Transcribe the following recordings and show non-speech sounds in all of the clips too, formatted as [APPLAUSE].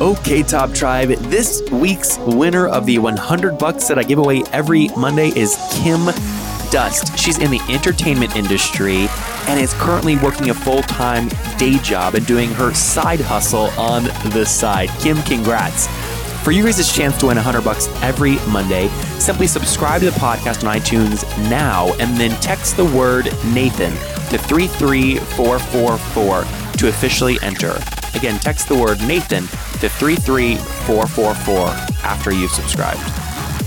Okay, Top Tribe, this week's winner of the 100 bucks that I give away every Monday is Kim Dust. She's in the entertainment industry and is currently working a full time day job and doing her side hustle on the side. Kim, congrats. For you guys' chance to win 100 bucks every Monday, simply subscribe to the podcast on iTunes now and then text the word Nathan to 33444 to officially enter. Again, text the word Nathan to 33444 after you've subscribed.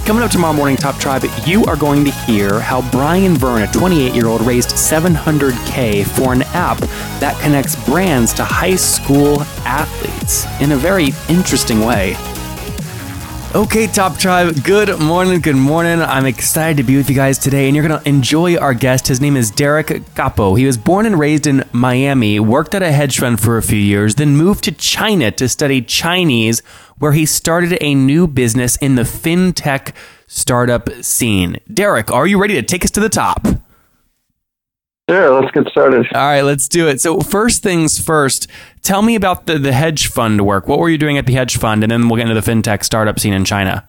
Coming up tomorrow morning, Top Tribe, you are going to hear how Brian Vern, a 28 year old, raised 700K for an app that connects brands to high school athletes in a very interesting way. Okay, Top Tribe, good morning, good morning. I'm excited to be with you guys today, and you're going to enjoy our guest. His name is Derek Capo. He was born and raised in Miami, worked at a hedge fund for a few years, then moved to China to study Chinese, where he started a new business in the fintech startup scene. Derek, are you ready to take us to the top? Sure, let's get started. All right, let's do it. So, first things first, tell me about the, the hedge fund work. What were you doing at the hedge fund? And then we'll get into the fintech startup scene in China.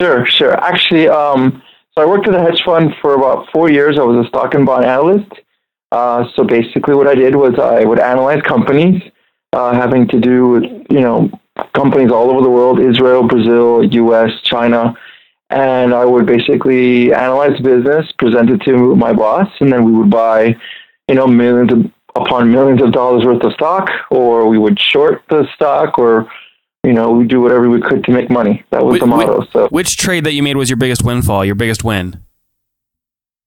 Sure, sure. Actually, um, so I worked at a hedge fund for about four years. I was a stock and bond analyst. Uh, so basically, what I did was I would analyze companies uh, having to do with, you know, companies all over the world Israel, Brazil, US, China and I would basically analyze the business, present it to my boss, and then we would buy, you know, millions of, upon millions of dollars worth of stock, or we would short the stock, or you know, we do whatever we could to make money. That was Which, the motto. So, which trade that you made was your biggest windfall? Your biggest win?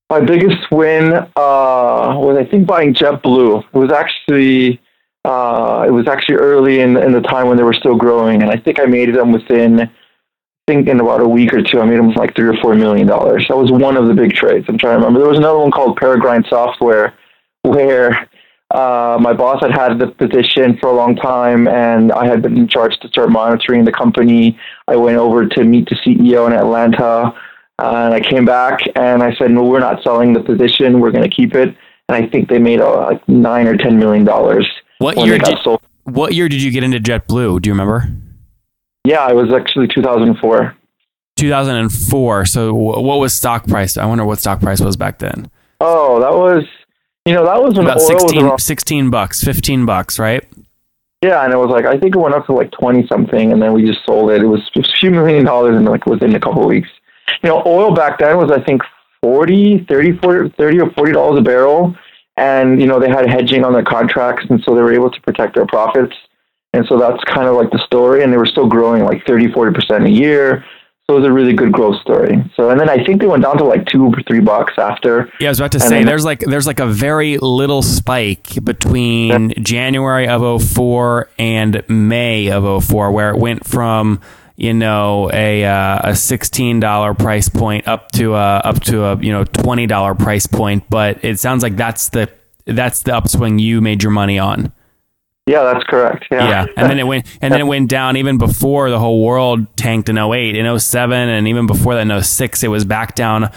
my biggest win uh, was, I think, buying JetBlue. It was actually. Uh, it was actually early in, in the time when they were still growing, and I think I made them within think in about a week or two, I made them like three or four million dollars. That was one of the big trades. I'm trying to remember. There was another one called Peregrine Software, where uh, my boss had had the position for a long time, and I had been in charge to start monitoring the company. I went over to meet the CEO in Atlanta, uh, and I came back and I said, "No, we're not selling the position. We're going to keep it." And I think they made uh, like nine or ten million dollars. What year did What year did you get into JetBlue? Do you remember? Yeah, it was actually 2004. 2004. So what was stock price? I wonder what stock price was back then. Oh, that was, you know, that was when about oil 16, was around, 16 bucks, 15 bucks, right? Yeah, and it was like I think it went up to like 20 something, and then we just sold it. It was a few million dollars in like within a couple of weeks. You know, oil back then was I think 40, 30, 40, 30 or 40 dollars a barrel, and you know they had hedging on their contracts, and so they were able to protect their profits. And so that's kind of like the story. And they were still growing like 30, 40% a year. So it was a really good growth story. So, and then I think they went down to like two or three bucks after. Yeah, I was about to say then, there's like there's like a very little spike between yeah. January of 04 and May of 04 where it went from you know a uh, a sixteen dollar price point up to a up to a you know twenty dollar price point. But it sounds like that's the that's the upswing you made your money on. Yeah, that's correct. Yeah. yeah. And then it went and then it went down even before the whole world tanked in 08. In 07 and even before that in 06 it was back down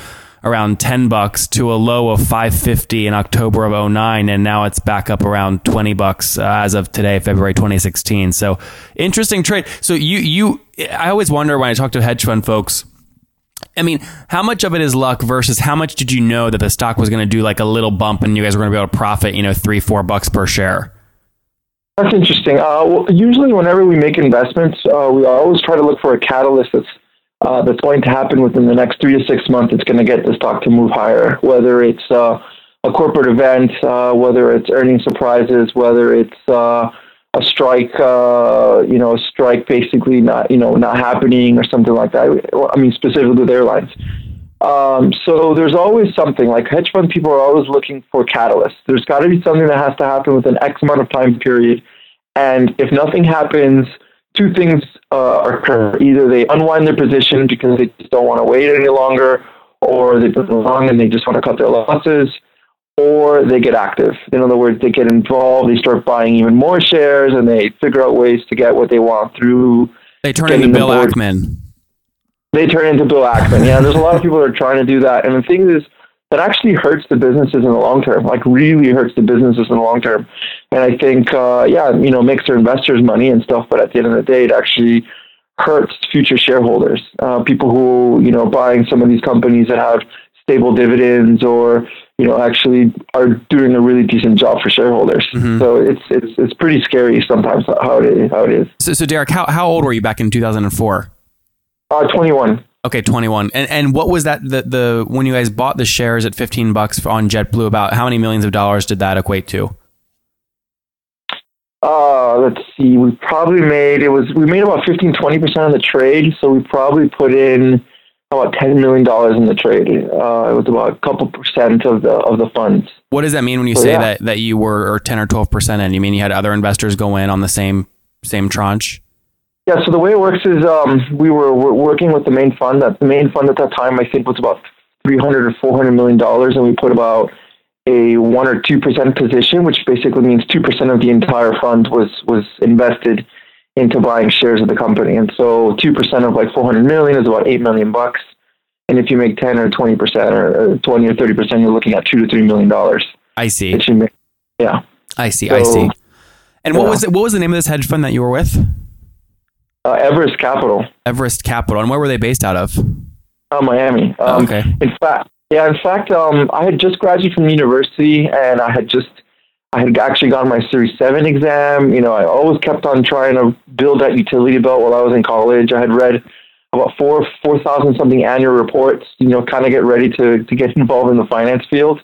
around 10 bucks to a low of 550 in October of 09 and now it's back up around 20 bucks uh, as of today February 2016. So interesting trade. So you you I always wonder when I talk to hedge fund folks I mean, how much of it is luck versus how much did you know that the stock was going to do like a little bump and you guys were going to be able to profit, you know, 3 4 bucks per share? That's interesting. Uh, well, usually, whenever we make investments, uh, we always try to look for a catalyst that's uh, that's going to happen within the next three to six months. It's going to get the stock to move higher. Whether it's uh, a corporate event, uh, whether it's earning surprises, whether it's uh, a strike, you know, a strike basically not you know not happening or something like that. I mean, specifically with airlines. Um, so there's always something like hedge fund people are always looking for catalysts. There's got to be something that has to happen within X amount of time period. And if nothing happens, two things uh, occur: either they unwind their position because they just don't want to wait any longer, or they've been long and they just want to cut their losses, or they get active. In other words, they get involved, they start buying even more shares, and they figure out ways to get what they want through. They turn into Bill Ackman. They turn into Bill Ackman. Yeah, there's a lot of people that are trying to do that, and the thing is, that actually hurts the businesses in the long term. Like really hurts the businesses in the long term. And I think, uh, yeah, you know, makes their investors money and stuff, but at the end of the day, it actually hurts future shareholders. Uh, people who you know buying some of these companies that have stable dividends or you know actually are doing a really decent job for shareholders. So it's it's it's pretty scary sometimes how it is. How it is. So, so Derek, how, how old were you back in 2004? Uh, Twenty one. Okay, 21. And and what was that the the when you guys bought the shares at 15 bucks on JetBlue about how many millions of dollars did that equate to? Uh, let's see. We probably made it was we made about 15 20 percent of the trade, so we probably put in about ten million dollars in the trade. Uh, it was about a couple percent of the of the funds. What does that mean when you Oh, say yeah. that that you were or 10 or 12% in? You mean you had other investors go in on the same same tranche? Yeah. So the way it works is um, we were, were working with the main fund. That the main fund at that time I think was about 300 or 400 million dollars, and we put about a one or two percent position, which basically means two percent of the entire fund was was invested into buying shares of the company. And so two percent of like 400 million is about eight million bucks. And if you make 10 or 20 percent or 20 or 30 percent, you're looking at two to three million dollars. I see. Make. Yeah. I see. I see. And what Yeah. was it, what was the name of this hedge fund that you were with? Uh, Everest Capital, Everest Capital. And where were they based out of? uh, Miami. Oh, Um, okay. In fact, yeah. In fact, um, I had just graduated from university, and I had just, I had actually gotten my Series Seven exam. You know, I always kept on trying to build that utility belt while I was in college. I had read about four four thousand something annual reports. You know, kind of get ready to to get [LAUGHS] involved in the finance field,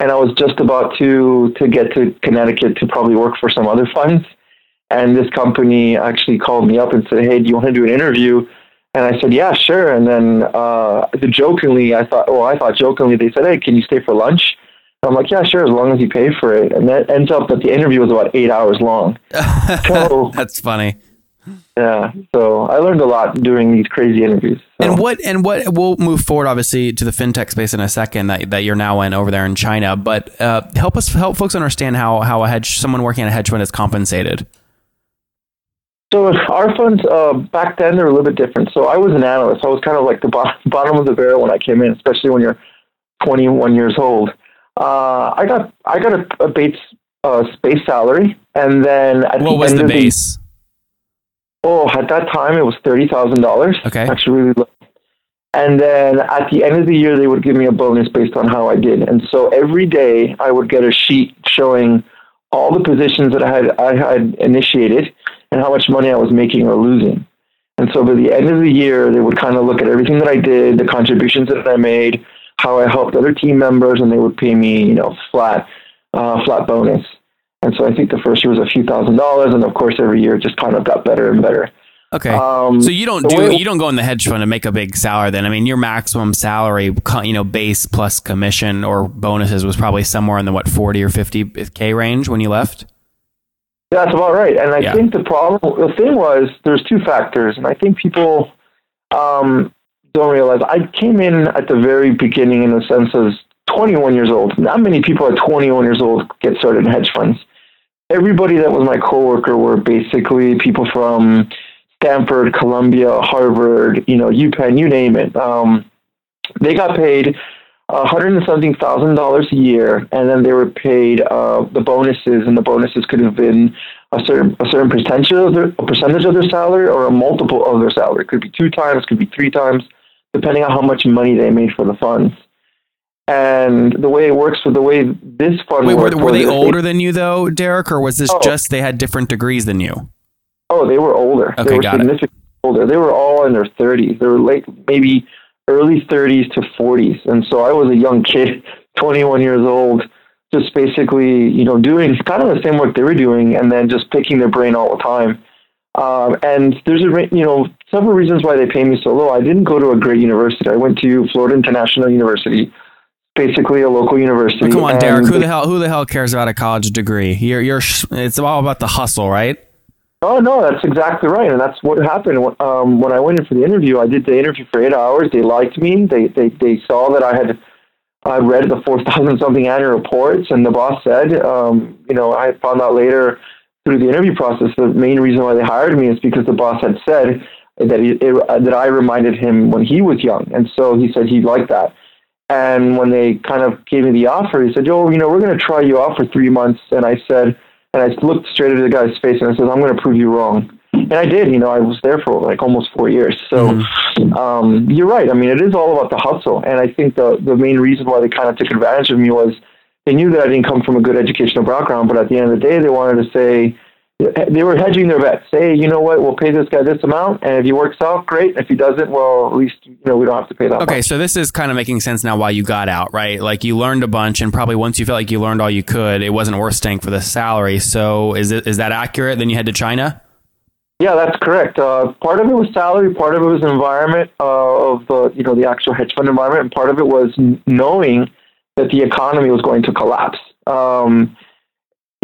and I was just about to to get to Connecticut to probably work for some other funds. And this company actually called me up and said, "Hey, do you want to do an interview?" And I said, "Yeah, sure." And then, uh, the jokingly, I thought, well, I thought jokingly, they said, "Hey, can you stay for lunch?" And I'm like, "Yeah, sure, as long as you pay for it." And that ends up that the interview was about eight hours long. [LAUGHS] so That's funny. yeah, so I learned a lot doing these crazy interviews. So. And what and what we'll move forward obviously to the fintech space in a second that, that you're now in over there in China. But uh, help us help folks understand how how a hedge someone working at a hedge fund is compensated. So our funds uh, back then they're a little bit different. So I was an analyst. I was kind of like the bo- [LAUGHS] bottom of the barrel when I came in, especially when you're 21 years old. Uh, I got I got a, a base uh, space salary, and then at What the what was the base? oh, at that time it was thirty thousand dollars. Okay. actually really low. And then at the end of the year, they would give me a bonus based on how I did. And so every day I would get a sheet showing all the positions that I had I had initiated and how much money I was making or losing. And so by the end of the year, they would kind of look at everything that I did, the contributions that I made, how I helped other team members, and they would pay me, you know, flat, uh, flat bonus. And so I think the first year was a few thousand dollars, and of course every year it just kind of got better and better. Okay. Um, so you don't do way- you don't go in the hedge fund and make a big salary then. I mean, your maximum salary, you know, base plus commission or bonuses was probably somewhere in the what 40 or 50k range when you left. That's about right. And I Yeah. think the problem, the thing was, there's two factors, and I think people um, don't realize. I came in at the very beginning in the sense of 21 years old. Not many people at 21 years old get started in hedge funds. Everybody that was my coworker were basically people from Stanford, Columbia, Harvard, you know, UPenn, you name it. Um, they got paid hundred and something thousand dollars a year, and then they were paid uh, the bonuses, and the bonuses could have been a certain a certain percentage of their a percentage of their salary or a multiple of their salary. It could be two times, could be three times, depending on how much money they made for the funds. And the way it works for the way this fund Wait, were, worked were was they older than you though, Derek, or was this Oh. just they had different degrees than you? Oh, they were older. Okay, they were got it. significantly older. They were all in their 30s. They were late, maybe early 30s to 40s. And so I was a young kid, [LAUGHS] 21 years old, just basically, you know, doing kind of the same work they were doing and then just picking their brain all the time. Um, and there's a, you know, several reasons why they pay me so low. I didn't go to a great university. I went to Florida International University, basically a local university. Come on, Derek. Who the hell who the hell cares about a college degree? You're you're it's all about the hustle, right? Oh no, that's exactly right, and that's what happened. Um, when I went in for the interview, I did the interview for eight hours. They liked me. They they they saw that I had I read the four [LAUGHS] thousand something annual reports, and the boss said, um, you know, I found out later through the interview process the main reason why they hired me is because the boss had said that he, it, that I reminded him when he was young, and so he said he liked that. And when they kind of gave me the offer, he said, "Yo, you know, we're going to try you out for three months." And I said, and I looked straight into the guy's face and I said, "I'm going to prove you wrong." And I did. You know, I was there for like almost four years. So mm-hmm. um, you're right. I mean, it is all about the hustle, and I think the the main reason why they kind of took advantage of me was they knew that I didn't come from a good educational background, but at the end of the day, they wanted to say they were hedging their bets. Say, you know what, we'll pay this guy this amount, and if he works out, great. If he doesn't, well, at least you know we don't have to pay that. Okay, much. so this is kind of making sense now. Why you got out, right? Like you learned a bunch, and probably once you felt like you learned all you could, it wasn't worth staying for the salary. So is it is that accurate? Then you head to China. Yeah, that's correct. Uh, part of it was salary, part of it was environment uh, of the you know the actual hedge fund environment, and part of it was knowing that the economy was going to collapse. Um,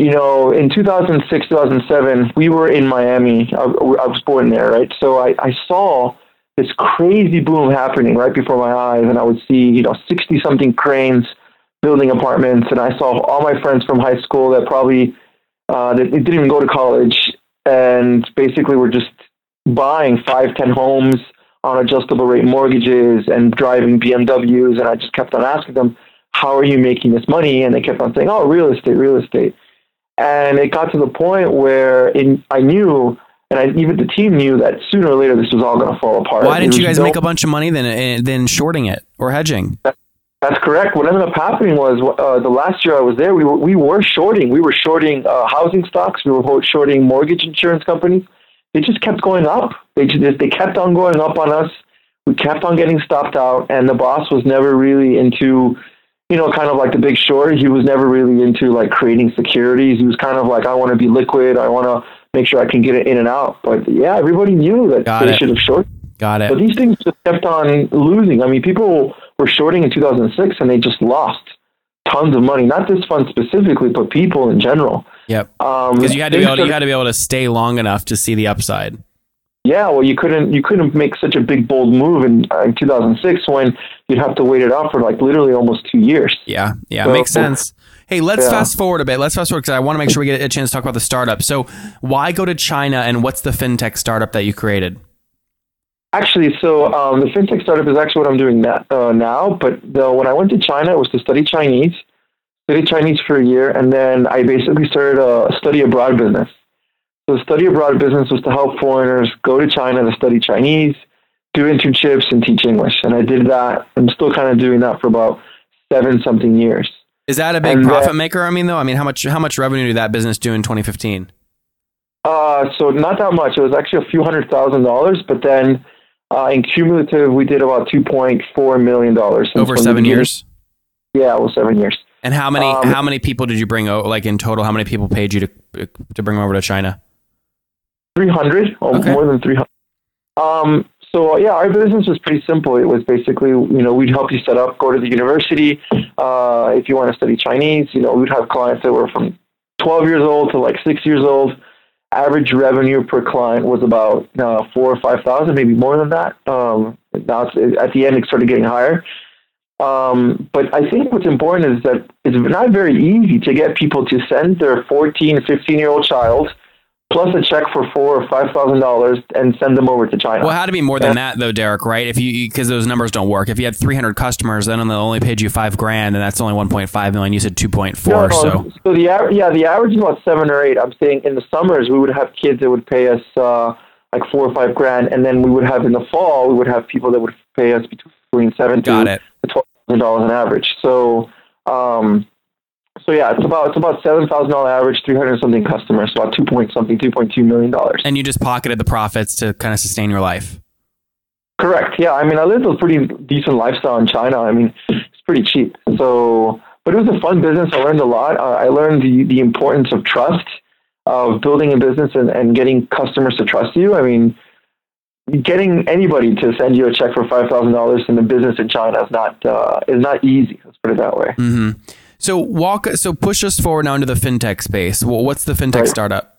you know, in 2006, 2007, we were in Miami. I, I was born there, right? So I, I saw this crazy boom happening right before my eyes, and I would see, you know, 60 something cranes building apartments, and I saw all my friends from high school that probably uh, didn't even go to college, and basically were just buying five, ten homes on adjustable rate mortgages and driving BMWs, and I just kept on asking them, "How are you making this money?" And they kept on saying, "Oh, real estate, real estate." And it got to the point where in, I knew, and I, even the team knew that sooner or later this was all going to fall apart. Why didn't you guys no, make a bunch of money then, eh, then shorting it or hedging? That, that's correct. What ended up happening was uh, the last year I was there, we were, we were shorting. We were shorting uh, housing stocks. We were shorting mortgage insurance companies. They just kept going up. They just they kept on going up on us. We kept on getting stopped out, and the boss was never really into you know, kind of like the big short. He was never really into like creating securities. He was kind of like, I want to be liquid. I want to make sure I can get it in and out. But yeah, everybody knew that Got they it. should have short. Got it. But these things just kept on losing. I mean, people were shorting in 2006 and they just lost tons of money. Not this fund specifically, but people in general. Yep. Because um, you had to be able to, you had to be able to stay long enough to see the upside. Yeah, well, you couldn't you couldn't make such a big bold move in, uh, in 2006 when you'd have to wait it out for like literally almost two years. Yeah, yeah, so, makes sense. Hey, let's yeah. fast forward a bit. Let's fast forward because I want to make sure we get a chance to talk about the startup. So, why go to China, and what's the fintech startup that you created? Actually, so um, the fintech startup is actually what I'm doing that, uh, now. But the, when I went to China, it was to study Chinese, study Chinese for a year, and then I basically started a study abroad business. So the study abroad business was to help foreigners go to China to study Chinese, do internships, and teach English. And I did that. I'm still kind of doing that for about seven something years. Is that a big and profit that, maker? I mean, though, I mean, how much how much revenue did that business do in 2015? Uh, so not that much. It was actually a few hundred thousand dollars, but then uh, in cumulative, we did about 2.4 million dollars over seven years. Yeah, well, seven years. And how many um, how many people did you bring? Like in total, how many people paid you to to bring them over to China? 300, okay. more than 300. Um, so yeah, our business was pretty simple. It was basically, you know, we'd help you set up, go to the university. Uh, if you want to study Chinese, you know, we'd have clients that were from 12 years old to like six years old. Average revenue per client was about uh, four or five thousand, maybe more than that. Um, now at the end, it started getting higher. Um, but I think what's important is that it's not very easy to get people to send their 14, 15 year old child plus a check for four or five thousand dollars and send them over to China. Well, how to be more than that though, Derek? Right? If you because those numbers don't work. If you had three hundred customers, then they only paid you five grand, and that's only one point five million. You said two point four. No, so so the yeah the average is about seven or eight. I'm saying in the summers we would have kids that would pay us uh, like four or five grand, and then we would have in the fall we would have people that would pay us between seven Got to, twelve thousand dollars on average. So. Um, so yeah, it's about it's about seven thousand dollar average, three hundred something customers, so about two point something, two point two million dollars. And you just pocketed the profits to kind of sustain your life. Correct. Yeah, I mean, I lived a pretty decent lifestyle in China. I mean, it's pretty cheap. So, but it was a fun business. I learned a lot. Uh, I learned the the importance of trust, of building a business and, and getting customers to trust you. I mean, getting anybody to send you a check for five thousand dollars in a business in China is not uh, is not easy. Let's put it that way. Mm-hmm. So walk. So push us forward now into the fintech space. Well, what's the fintech right. startup?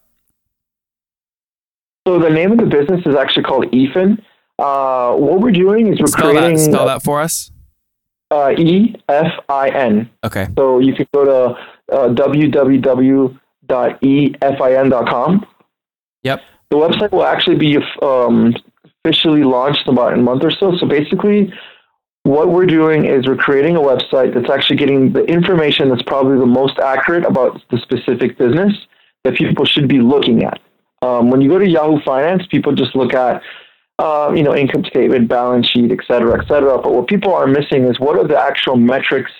So the name of the business is actually called EFIN. Uh, what we're doing is we're Spell creating that, spell that for us. uh, E F I N. Okay. So you can go to uh, www.efin.com. Yep. The website will actually be um, officially launched in about a month or so. So basically, what we're doing is we're creating a website that's actually getting the information that's probably the most accurate about the specific business that people should be looking at. Um, when you go to Yahoo Finance, people just look at uh, you know income statement, balance sheet, et cetera, et cetera. But what people are missing is what are the actual metrics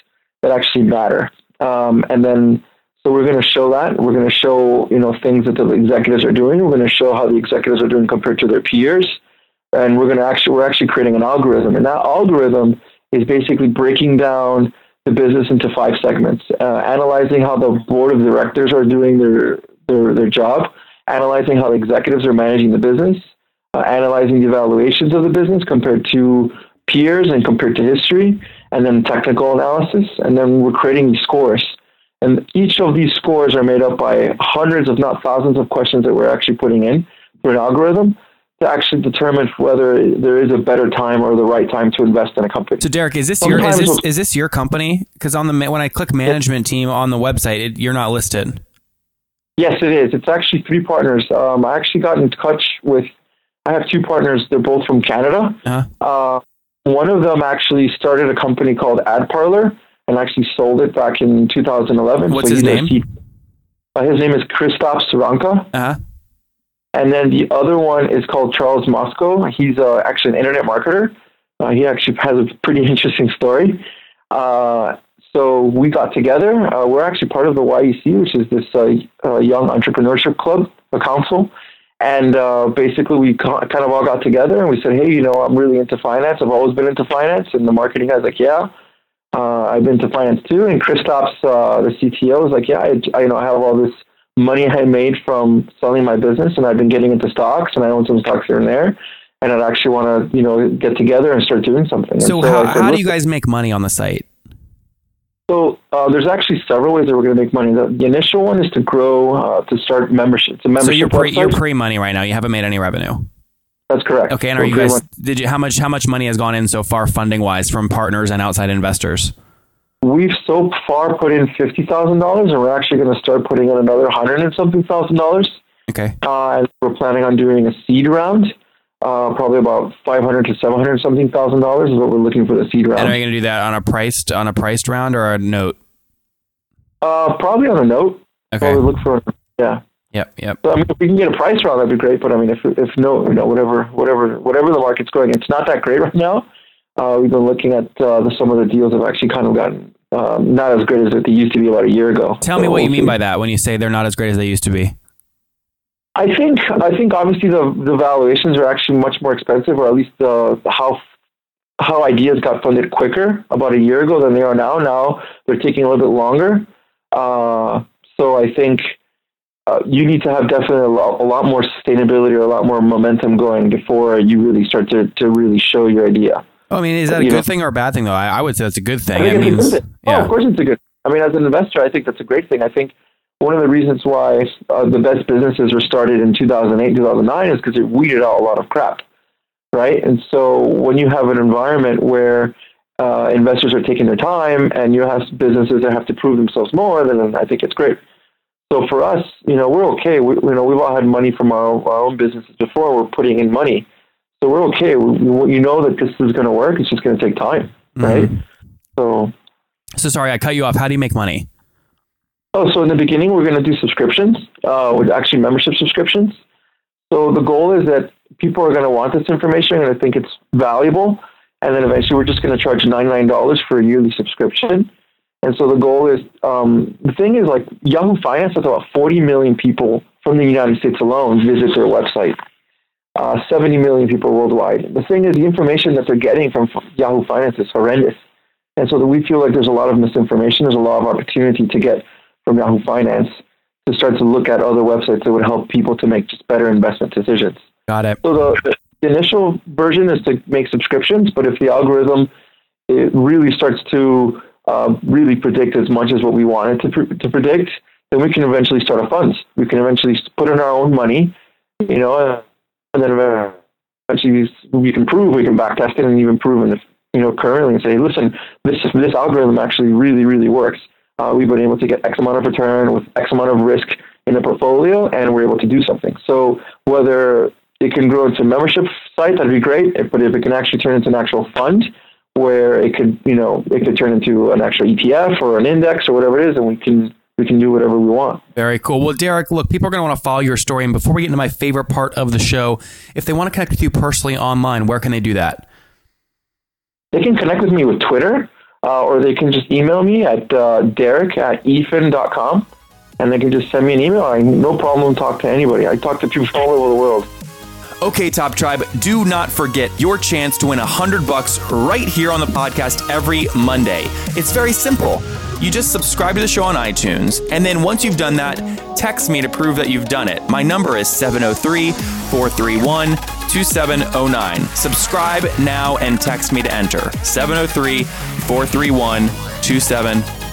that actually matter. Um, and then so we're going to show that. We're going to show you know things that the executives are doing. We're going to show how the executives are doing compared to their peers and we're going to actually we're actually creating an algorithm. And that algorithm is basically breaking down the business into five segments uh, analyzing how the board of directors are doing their their, their job analyzing how the executives are managing the business uh, analyzing the evaluations of the business compared to peers and compared to history and then technical analysis and then we're creating these scores. And each of these scores are made up by hundreds if not thousands of questions that we're actually putting in through an algorithm to actually determine whether there is a better time or the right time to invest in a company. So Derek, is this your is this is this your company? Because on the when I click management team on the website, it, you're not listed. Yes, it is. It's actually three partners. Um, I actually got in touch with. I have two partners. They're both from Canada. Uh-huh. Uh, one of them actually started a company called AdParlor and actually sold it back in 2011. What's So his name? Uh, his name is Christoph Saranka. Uh huh. And then the other one is called Charles Moscow. He's uh, actually an internet marketer. Uh, he actually has a pretty [LAUGHS] interesting story. Uh, so we got together. Uh, we're actually part of the YEC, which is this uh, uh, young entrepreneurship club, a council. And basically, we kind of all got together and we said, hey, you know, I'm really into finance. I've always been into finance. And the marketing guy's like, yeah. I've been to finance too. And Christoph's, uh, the CTO, is like, yeah, I, I, you know, I have all this money I made from selling my business, and I've been getting into stocks, and I own some stocks here and there. And I'd actually want to, you know, get together and start doing something. And So, how, said, how do you guys make money on the site? So uh, there's actually several ways that we're going to make money. The, the initial one is to grow, uh, to start membership. It's a So membership you're pre website. you're pre money right now. You haven't made any revenue. That's correct. Okay, and So are you guys? Did you how much how much money has gone in so far funding wise from partners and outside investors? We've so far put in fifty thousand dollars, and we're actually going to start putting in another hundred and something thousand dollars. Okay. Uh, and we're planning on doing a seed round, uh, probably about five hundred to seven hundred something thousand dollars is what we're looking for the seed round. And are you going to do that on a priced on a priced round or a note? uh, probably on a note. Okay. Probably look for yeah. Yep. Yep. So, I mean, if we can get a price round, that'd be great. But I mean, if if no, you know, whatever, whatever, whatever the market's going, it's not that great right now. Uh, we've been looking at uh, the, some of the deals have actually kind of gotten um, not as great as they used to be about a year ago. Tell me what you mean see. by that when you say they're not as great as they used to be. I think I think obviously the the valuations are actually much more expensive, or at least the how how ideas got funded quicker about a year ago than they are now. Now they're taking a little bit longer. Uh, so I think uh, you need to have definitely a lot, a lot more sustainability or a lot more momentum going before you really start to, to really show your idea. I mean, is that a good know- thing or a bad thing though? I, I would say that's a good thing. I think it's a means, good thing. Oh, yeah. of course it's a good. I mean, as an investor, I think that's a great thing. I think one of the reasons why uh, the best businesses were started in 2008, 2009 is because it weeded out a lot of crap, right? And so when you have an environment where uh, investors are taking their time and you have businesses that have to prove themselves more, then I think it's great. So for us, you know, we're okay. We, you know, we've all had money from our, our own businesses before. We're putting in money, so we're okay. We, we- you know that this is going to work. It's just going to take time, right? So So sorry, I cut you off. How do you make money? Oh, so in the beginning, we're going to do subscriptions, uh, with actually membership subscriptions. So the goal is that people are going to want this information and I think it's valuable. And then eventually, we're just going to charge $99 for a yearly subscription. And so the goal is um, the thing is like Yahoo Finance has about 40 million people from the United States alone visit their website. Uh, 70 million people worldwide. The thing is, the information that they're getting from Yahoo Finance is horrendous. And so that we feel like there's a lot of misinformation. There's a lot of opportunity to get from Yahoo Finance to start to look at other websites that would help people to make just better investment decisions. Got it. So the, the initial version is to make subscriptions, but if the algorithm it really starts to uh, really predict as much as what we want it to, pr- to predict, then we can eventually start a fund. We can eventually put in our own money, you know, uh, and then eventually we can prove we can back test it and even prove it, you know, currently and say, listen, this this algorithm actually really really works. Uh, we've been able to get X amount of return with X amount of risk in the portfolio, and we're able to do something. So whether it can grow into a membership site, that'd be great. But if it can actually turn into an actual fund, where it could, you know, it could turn into an actual ETF or an index or whatever it is, and we can we can do whatever we want. Very cool. Well, Derek, look, people are going to want to follow your story. And before we get into my favorite part of the show, if they want to connect with you personally online, where can they do that? They can connect with me with Twitter, uh, or they can just email me at uh, derek at efin.com, and they can just send me an email. I no problem talk to anybody. I talk to people from all over the world. Okay, Top Tribe, do not forget your chance to win a hundred bucks right here on the podcast every Monday. It's very simple. You just subscribe to the show on iTunes, and then once you've done that, text me to prove that you've done it. My number is 703 431 2709. Subscribe now and text me to enter 703 431 2709.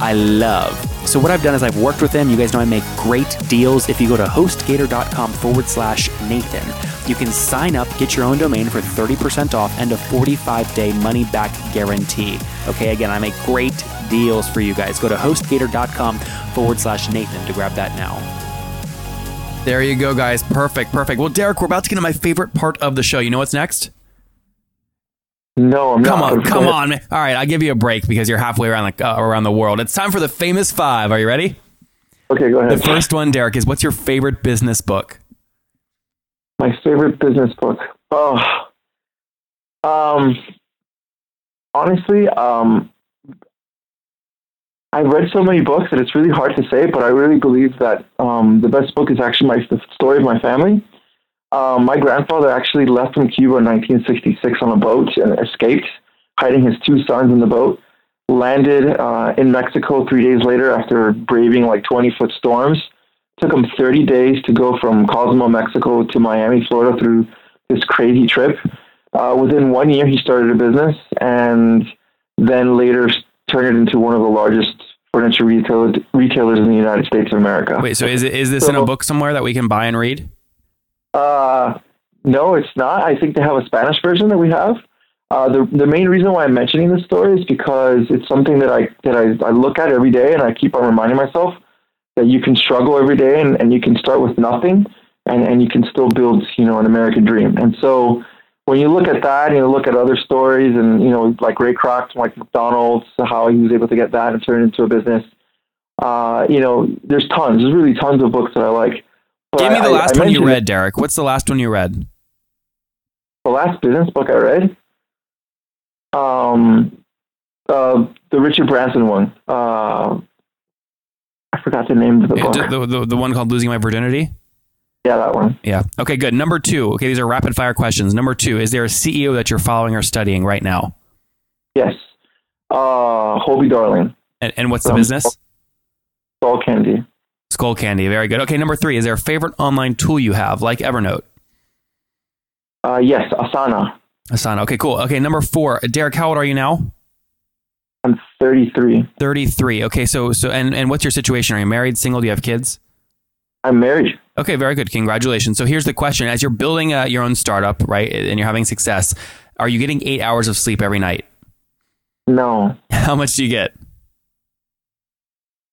I love. So what I've done is I've worked with them. You guys know I make great deals. If you go to hostgator.com forward slash Nathan, you can sign up, get your own domain for 30% off and a 45 day money back guarantee. Okay, again, I make great deals for you guys. Go to hostgator.com forward slash Nathan to grab that now. There you go, guys. Perfect, perfect. Well, Derek, we're about to get to my favorite part of the show. You know what's next? No, I'm come not. on, come on. man. All right, I'll give you a break because you're halfway around the, uh, around the world. It's time for the famous five. Are you ready? Okay, go ahead. The first one, Derek, is what's your favorite business book? My favorite business book. Oh, um, honestly, um, I've read so many books that it's really hard to say, but I really believe that um, the best book is actually my the story of my family. Um, my grandfather actually left from Cuba in 1966 on a boat and escaped, hiding his two sons in the boat. Landed uh, in Mexico three days later after braving like 20 foot storms. Took him 30 days to go from Cozumel, Mexico to Miami, Florida through this crazy trip. Uh, within one year, he started a business and then later turned it into one of the largest furniture retail- retailers in the United States of America. Wait, so is it is this in a book somewhere that we can buy and read? Uh, no, it's not. I think they have a Spanish version that we have. Uh, the the main reason why I'm mentioning this story is because it's something that I that I, I look at every day, and I keep on reminding myself that you can struggle every day, and, and you can start with nothing, and, and you can still build you know an American dream. And so when you look at that, and you look at other stories, and you know like Ray Kroc, like McDonald's, how he was able to get that and turn it into a business. Uh, you know, there's tons. There's really tons of books that I like. Give me the last I one you read, Derek. What's the last one you read? the last business book I read, um, uh, the Richard Branson one. Uh, I forgot the name of the book. The, the, the, one called Losing My Virginity? yeah, that one. Yeah. Okay, good. Number two. Okay, these are rapid fire questions. Number two, is there a CEO that you're following or studying right now? Yes. Uh, Hoby Darling, And, and what's the business? Skullcandy. Skullcandy. Very good. Okay, number three, is there a favorite online tool you have, like Evernote? Uh, yes, Asana. Asana. Okay, cool. Okay, number four, Derek, how old are you now? I'm 33. 33. Okay, so so and and what's your situation? Are you married, single? Do you have kids? I'm married. Okay, very good. Congratulations. So here's the question: As you're building uh, your own startup, right, and you're having success, are you getting eight hours of sleep every night? No. [LAUGHS] How much do you get?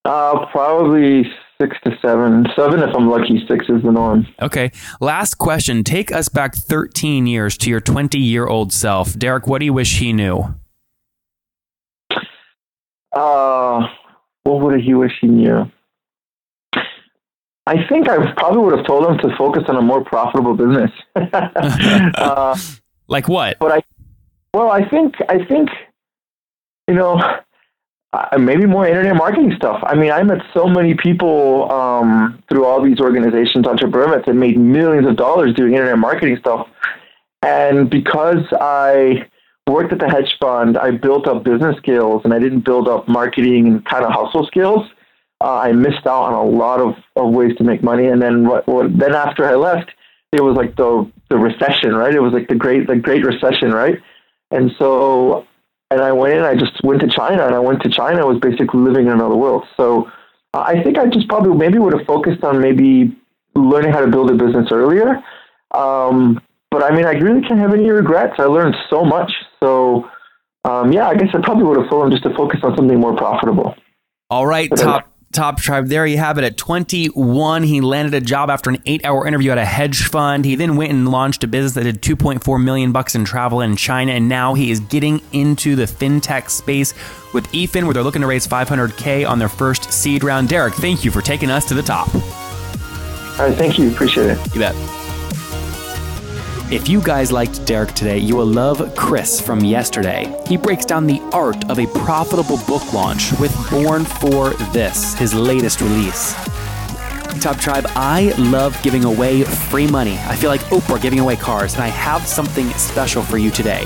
Uh, probably six to seven. Seven if I'm lucky. Six is the norm. Okay. Last question. Take us back 13 years to your 20 year old self. Derek, what do you wish he knew? Uh, what would he wish he knew? I think I probably would have told him to focus on a more profitable business. [LAUGHS] uh, [LAUGHS] Like what? but I, well, I think I think, you know, uh, maybe more internet marketing stuff. I mean, I met so many people um, through all these organizations, entrepreneurs, that made millions of dollars doing internet marketing stuff, and because I worked at the hedge fund, I built up business skills and I didn't build up marketing and kind of hustle skills. Uh, I missed out on a lot of, of ways to make money. And then what, what, then after I left, it was like the the recession, right? It was like the great the great recession, right? And so and I went in, I just went to China, and I went to China. I was basically living in another world. So uh, I think I just probably maybe would have focused on maybe learning how to build a business earlier. Um, but I mean, I really can't have any regrets. I learned so much. So um, yeah, I guess I probably would have told him just to focus on something more profitable. All right, top top tribe. There you have it. At 21, he landed a job after an eight-hour interview at a hedge fund. He then went and launched a business that did 2.4 million bucks in travel in China, and now he is getting into the fintech space with EFIN, where they're looking to raise 500k on their first seed round. Derek, thank you for taking us to the top. All right, thank you. Appreciate it. You bet. If you guys liked Derek today, you will love Chris from yesterday. He breaks down the art of a profitable book launch with Born for This, his latest release. Top Tribe, I love giving away free money. I feel like Oprah giving away cars, and I have something special for you today.